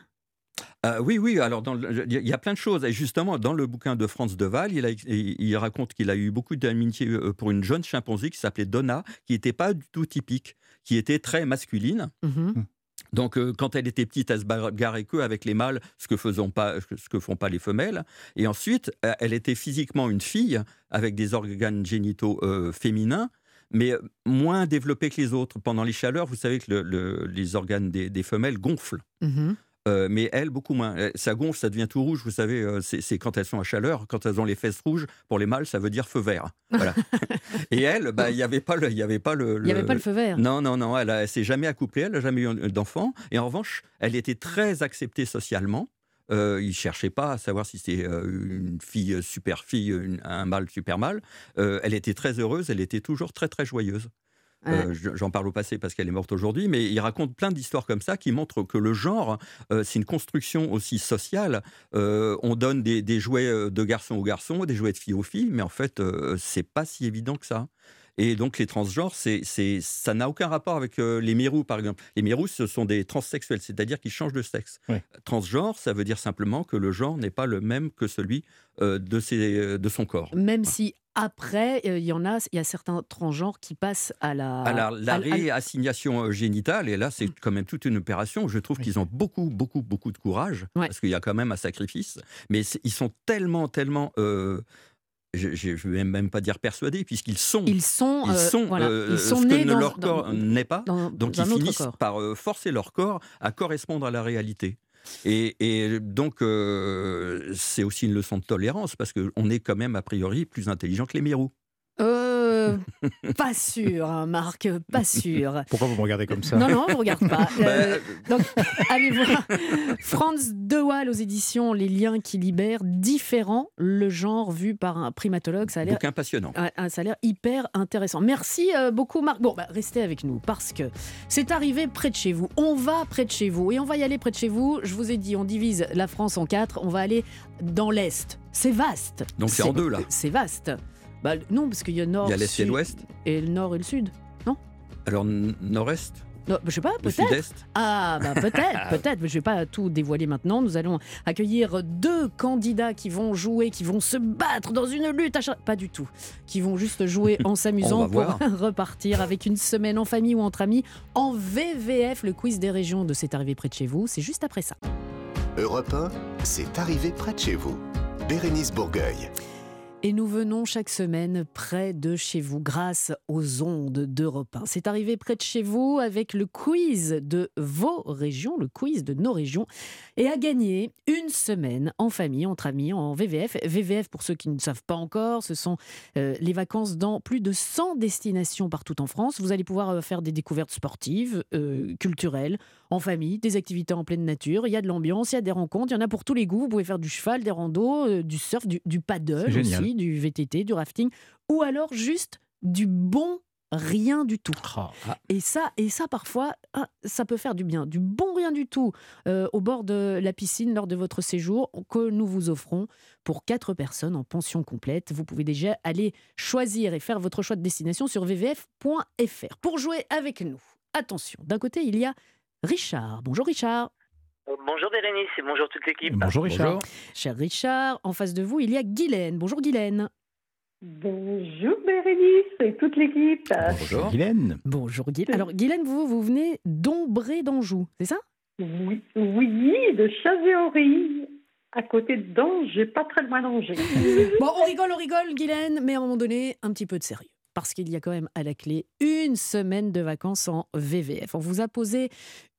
Euh, oui, oui, alors il y a plein de choses. Et justement, dans le bouquin de Franz Deval, il, il raconte qu'il a eu beaucoup d'amitié euh, pour une jeune chimpanzé qui s'appelait Donna, qui n'était pas du tout typique, qui était très masculine. Mm-hmm. Mm. Donc, euh, quand elle était petite, elle se bagarrait que avec les mâles, ce que faisons pas, ce que font pas les femelles. Et ensuite, elle était physiquement une fille avec des organes génitaux féminins, mais moins développés que les autres. Pendant les chaleurs, vous savez que les organes des, femelles gonflent. Mm-hmm. Euh, mais elles, beaucoup moins. Euh, ça gonfle, ça devient tout rouge. Vous savez, euh, c'est quand elles sont à chaleur, quand elles ont les fesses rouges. Pour les mâles, ça veut dire feu vert. Voilà. <laughs> et elle, bah, il n'y avait pas le, il y avait pas le, y avait pas le feu vert. Non, non, non. Elle, ne s'est jamais accouplée. Elle n'a jamais eu d'enfant. Et en revanche, elle était très acceptée socialement. Euh, il ne cherchait pas à savoir si c'était une fille super fille, un mâle super mâle. elle était très heureuse, elle était toujours très très joyeuse. Euh, j'en parle au passé parce qu'elle est morte aujourd'hui, mais il raconte plein d'histoires comme ça qui montrent que le genre, euh, c'est une construction aussi sociale. Euh, on donne des, jouets de garçons aux garçons, des jouets de filles aux filles, mais en fait, c'est pas si évident que ça. Et donc les transgenres, c'est, ça n'a aucun rapport avec les mérous, par exemple. Les mérous, ce sont des transsexuels, c'est-à-dire qu'ils changent de sexe. Transgenre, ça veut dire simplement que le genre n'est pas le même que celui de, ses, de son corps. Même si après, euh, il y en a, il y a certains transgenres qui passent à la. À la, réassignation euh, génitale, et là, c'est mmh. quand même toute une opération. Je trouve qu'ils ont beaucoup, beaucoup, beaucoup de courage, parce qu'il y a quand même un sacrifice. Mais ils sont tellement, tellement. Euh, je ne vais même pas dire persuadés, puisqu'ils sont. Ils sont. Ils sont, ce que leur corps n'est pas. donc ils finissent par forcer leur corps à correspondre à la réalité. Et, donc, euh, c'est aussi une leçon de tolérance, parce qu'on est quand même, a priori, plus intelligent que les mirous. Euh, <laughs> pas sûr, hein, Marc, pas sûr. Pourquoi vous me regardez comme ça Non, non, je ne regarde pas. <laughs> Euh, donc, allez voir <laughs> Franz De Waal aux éditions Les liens qui libèrent, différent, le genre vu par un primatologue. Ça a l'air passionnant. ça a l'air hyper intéressant. Merci euh, beaucoup, Marc. Bon, bah, restez avec nous parce que c'est arrivé près de chez vous. On va près de chez vous et on va y aller près de chez vous. Je vous ai dit, on divise la France en quatre. On va aller dans l'Est. C'est vaste. Donc c'est en deux là. C'est vaste. Bah, non, parce qu'il y a nord. Il y a l'est et l'ouest Et le nord et le sud, non? Alors, nord-est? Non, je sais pas, peut-être. Ah, bah peut-être, <laughs> peut-être. Je vais pas tout dévoiler maintenant. Nous allons accueillir deux candidats qui vont jouer, qui vont se battre dans une lutte. Pas du tout. Qui vont juste jouer en <laughs> s'amusant pour <laughs> repartir avec une semaine en famille ou entre amis en VVF, le quiz des régions de C'est arrivé près de chez vous. C'est juste après ça. Europe 1, c'est arrivé près de chez vous. Bérénice Bourgueil. Et nous venons chaque semaine près de chez vous grâce aux ondes d'Europe 1. C'est arrivé près de chez vous avec le quiz de vos régions, le quiz de nos régions, et à gagner une semaine en famille, entre amis, en VVF. VVF, pour ceux qui ne savent pas encore, ce sont euh, les vacances dans plus de 100 destinations partout en France. Vous allez pouvoir euh, faire des découvertes sportives, euh, culturelles, en famille, des activités en pleine nature. Il y a de l'ambiance, il y a des rencontres, il y en a pour tous les goûts. Vous pouvez faire du cheval, des randos, du surf, du, du paddle aussi du VTT, du rafting, ou alors juste du bon rien du tout. Ah. Et ça, et ça parfois, ah, ça peut faire du bien. Du bon rien du tout euh, au bord de la piscine lors de votre séjour que nous vous offrons pour quatre personnes en pension complète. Vous pouvez déjà aller choisir et faire votre choix de destination sur vvf.fr. Pour jouer avec nous, attention, d'un côté, il y a Richard. Bonjour Richard. Bonjour Bérénice et bonjour toute l'équipe. Bonjour Richard. Cher Richard, en face de vous, il y a Guylaine. Bonjour Guylaine. Bonjour Bérénice et toute l'équipe. Bonjour Guylaine. Bonjour Guylaine. Alors Guylaine, vous, vous venez d'Ombré d'Anjou, c'est ça? Oui, oui, de Chazéory, à côté de Danger, pas très loin d'Angers. <laughs> Bon, on rigole, on rigole Guylaine, mais à un moment donné, un petit peu de sérieux parce qu'il y a quand même à la clé une semaine de vacances en VVF. On vous a posé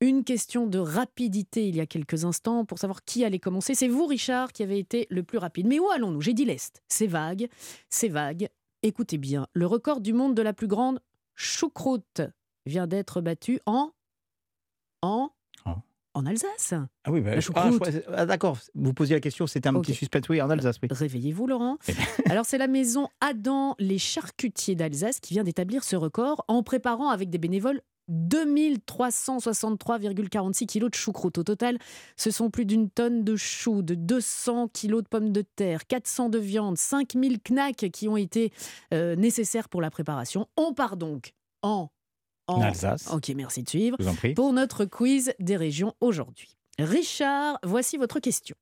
une question de rapidité il y a quelques instants pour savoir qui allait commencer. C'est vous, Richard, qui avez été le plus rapide. Mais où allons-nous? J'ai dit l'Est. C'est vague, c'est vague. Écoutez bien, le record du monde de la plus grande choucroute vient d'être battu en... en... En Alsace. Ah oui, bah, La ah, je ah, d'accord. Vous posiez la question, c'était un Ok. petit suspense. Oui, en Alsace, oui. Réveillez-vous, Laurent. Eh. <laughs> Alors, c'est la maison Adam les charcutiers d'Alsace qui vient d'établir ce record en préparant avec des bénévoles 2363,46 kilos de choucroute. Au total, ce sont plus d'une tonne de choux, de 200 kilos de pommes de terre, 400 de viande, 5000 knacks qui ont été euh, nécessaires pour la préparation. On part donc en... En Alsace. Ok, merci de suivre. Je vous en prie. Pour notre quiz des régions aujourd'hui. Richard, voici votre question.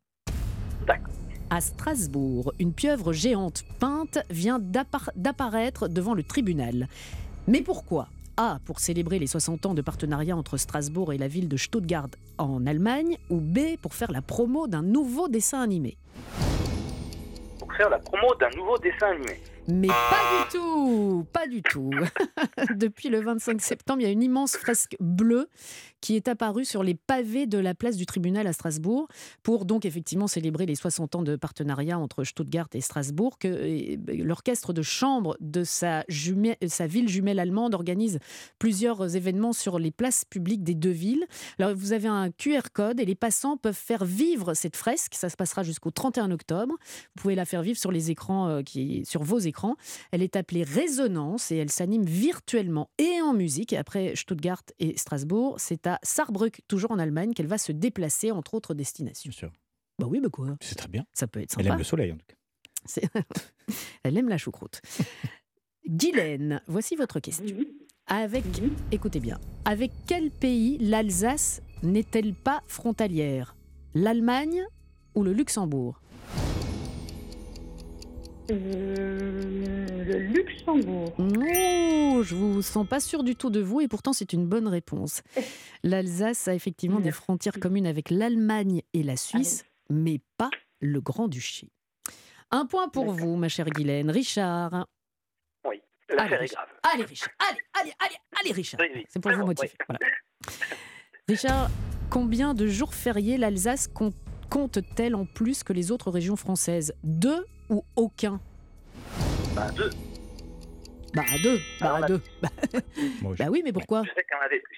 D'accord. À Strasbourg, une pieuvre géante peinte vient d'appar- d'apparaître devant le tribunal. Mais pourquoi? A. Pour célébrer les 60 ans de partenariat entre Strasbourg et la ville de Stuttgart en Allemagne. Ou B. Pour faire la promo d'un nouveau dessin animé? Pour faire la promo d'un nouveau dessin animé. Mais pas du tout, pas du tout. <laughs> Depuis le 25 septembre, il y a une immense fresque bleue qui est apparue sur les pavés de la place du tribunal à Strasbourg pour donc effectivement célébrer les 60 ans de partenariat entre Stuttgart et Strasbourg. Euh, l'orchestre de chambre de sa, jumé- sa ville jumelle allemande organise plusieurs événements sur les places publiques des deux villes. Alors vous avez un QR code et les passants peuvent faire vivre cette fresque. Ça se passera jusqu'au 31 octobre. Vous pouvez la faire vivre sur les écrans euh, qui sur vos écrans. Elle est appelée Résonance et elle s'anime virtuellement et en musique. Après Stuttgart et Strasbourg, c'est à Saarbrück, toujours en Allemagne, qu'elle va se déplacer entre autres destinations. Bien sûr. Bah oui, bah quoi C'est très bien. Ça peut être Elle sympa. aime le soleil, en tout cas. <laughs> Elle aime la choucroute. Guylaine, voici votre question. Avec, écoutez bien, avec quel pays l'Alsace n'est-elle pas frontalière? L'Allemagne ou le Luxembourg? Euh, le Luxembourg. Oh, je vous sens pas sûr du tout de vous et pourtant c'est une bonne réponse. <laughs> L'Alsace a effectivement des frontières communes avec l'Allemagne et la Suisse, mais pas le Grand-Duché. Un point pour D'accord. vous, ma chère Guylaine. Richard. Oui, l'affaire Allez, est Richard. grave. Allez, Richard. Allez, allez, allez, allez, Richard. Oui, oui. C'est pour vous motiver. Voilà. Richard, combien de jours fériés l'Alsace com- compte-t-elle en plus que les autres régions françaises Deux ou aucun Bah, deux. Bah deux. Bah Alors, deux. <laughs> Bah, bah oui, mais pourquoi? Je sais qu'il y en avait plus.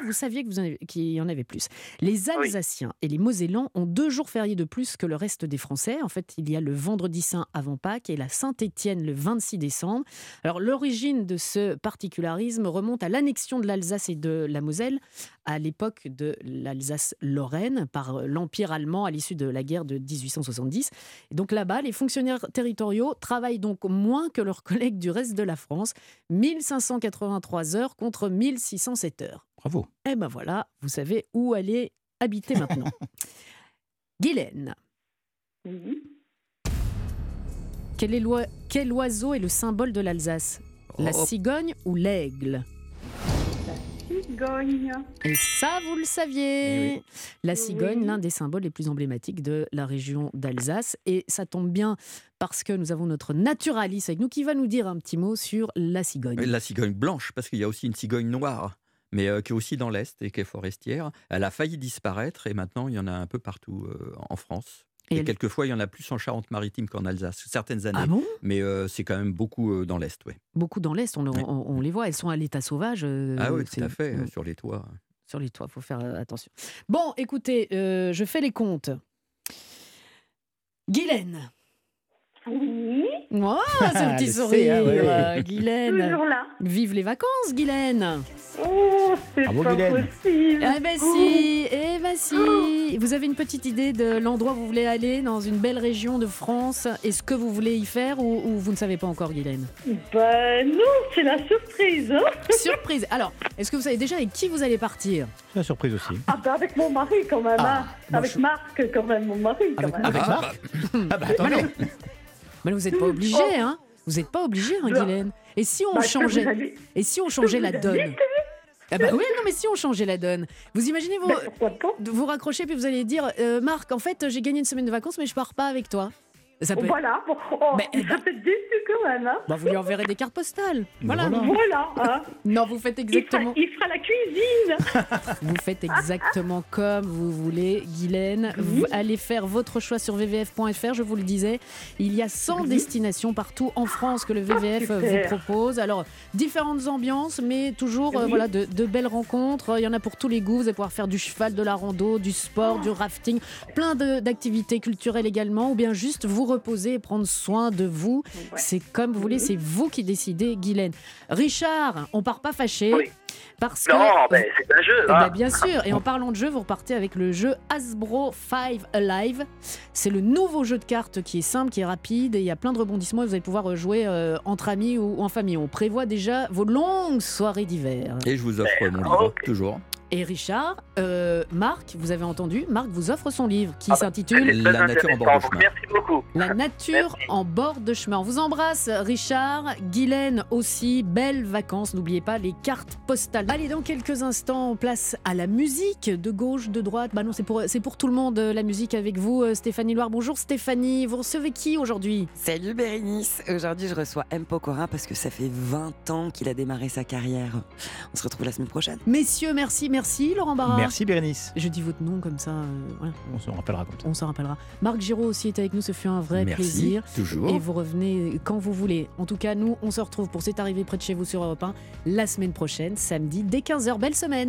Ah, vous saviez qu'il y en avait plus. Les Alsaciens et les Mosellans ont deux jours fériés de plus que le reste des Français. En fait, il y a le vendredi saint avant Pâques et la Saint-Étienne le 26 décembre. Alors, l'origine de ce particularisme remonte à l'annexion de l'Alsace et de la Moselle à l'époque de l'Alsace-Lorraine par l'Empire allemand à l'issue de la guerre de 1870. Et donc là-bas, les fonctionnaires territoriaux travaillent donc moins que leurs <laughs> collègues du reste de la France, 1583 heures contre 1607 heures. Bravo. Eh ben voilà, vous savez où aller habiter maintenant. <laughs> Guylaine, Oui. quel, est l'oi- quel oiseau est le symbole de l'Alsace? La Oh. cigogne ou l'aigle? Cigogne. Et ça, vous le saviez. Eh La cigogne, Oui. l'un des symboles les plus emblématiques de la région d'Alsace. Et ça tombe bien parce que nous avons notre naturaliste avec nous qui va nous dire un petit mot sur la cigogne. La cigogne blanche, parce qu'il y a aussi une cigogne noire, mais euh, qui est aussi dans l'Est et qui est forestière. Elle a failli disparaître et maintenant il y en a un peu partout euh, en France. Et Et, elle- quelquefois, il y en a plus en Charente-Maritime qu'en Alsace, certaines années. Ah bon? Mais euh, c'est quand même beaucoup euh, dans l'Est, oui. Beaucoup dans l'Est, on, le- Oui. on- on les voit, elles sont à l'état sauvage. euh, ah oui, tout c'est- à fait, Mm. euh, sur les toits. Sur les toits, il faut faire attention. Bon, écoutez, je fais les comptes. Guylaine. Oui, Oh, ce Ah, petit sourire, ah ouais. euh, Guylaine. toujours là. Vive les vacances, Guylaine. Oh, c'est Bravo, pas Guylaine. possible. Eh ben si, eh ben si. Vous avez une petite idée de l'endroit où vous voulez aller dans une belle région de France? Et ce que vous voulez y faire ou, ou vous ne savez pas encore, Guylaine? Ben non, c'est la surprise. Hein <laughs> Surprise. Alors, est-ce que vous savez déjà avec qui vous allez partir? C'est la surprise aussi. ah ben avec mon mari quand même. Ah, hein. bon, avec je- Marc quand même, mon mari quand Avec- même. avec Marc Ah bah attendez. Mais vous n'êtes pas obligé, hein Vous n'êtes pas obligé, hein. Guylaine. Et si on Bah, changeait vous Et si on changeait la vous donne? Ah bah oui, non mais si on changeait la donne. Vous imaginez vous pourquoi pas? de vous raccrocher puis vous allez dire euh, Marc, en fait, j'ai gagné une semaine de vacances mais je pars pas avec toi. Ça peut être- Voilà, bon, oh, Mais- il serait peut-être déçu quand même. Hein. Bah, vous lui enverrez des cartes postales. Voilà. Hein. Non, vous faites il, fera, exactement. il fera la cuisine. <laughs> Vous faites exactement comme vous voulez, Guylaine. Vous allez faire votre choix sur vvf.fr, je vous le disais. Il y a 100 destinations partout en France que le VVF Ah, vous super. propose. Alors, différentes ambiances, mais toujours euh, voilà, de, de belles rencontres. Il y en a pour tous les goûts. Vous allez pouvoir faire du cheval, de la rando, du sport, du rafting, plein de- d'activités culturelles également, ou bien juste vous reposer et prendre soin de vous. Ouais. C'est comme vous voulez, c'est vous qui décidez, Guylaine. Richard, on part pas fâché. Oui. Parce que Non, ben, c'est un jeu. eh hein. ben, bien sûr. Et en parlant de jeu, vous repartez avec le jeu Hasbro 5 Alive. C'est le nouveau jeu de cartes qui est simple, qui est rapide et il y a plein de rebondissements et vous allez pouvoir jouer euh, entre amis ou en famille. On prévoit déjà vos longues soirées d'hiver. Et je vous offre Ben, mon livre, toujours. Et Richard, euh, Marc, vous avez entendu, Marc vous offre son livre qui Ah bah, s'intitule La nature en bord de chemin. Merci beaucoup. La nature Merci. en bord de chemin. On vous embrasse, Richard. Guylaine aussi. Belles vacances. N'oubliez pas les cartes postales. Allez, dans quelques instants, on place à la musique. De gauche, de droite. Bah non, c'est pour, c'est pour tout le monde, la musique avec vous, euh, Stéphanie Loire. Bonjour Stéphanie. Vous recevez qui aujourd'hui? Salut Bérénice, aujourd'hui je reçois M. Pokora parce que ça fait 20 ans qu'il a démarré sa carrière. On se retrouve la semaine prochaine. Messieurs, merci, merci. Laurent Barra. Merci Bérénice. Je dis votre nom comme ça. euh, voilà, On se rappellera comme ça. on s'en rappellera. Marc Giraud aussi est avec nous. Ce fut un vrai Merci, plaisir. toujours. Et vous revenez quand vous voulez. En tout cas, nous, on se retrouve pour C'est arrivé près de chez vous sur Europe 1 la semaine prochaine, samedi, dès 15h. Belle semaine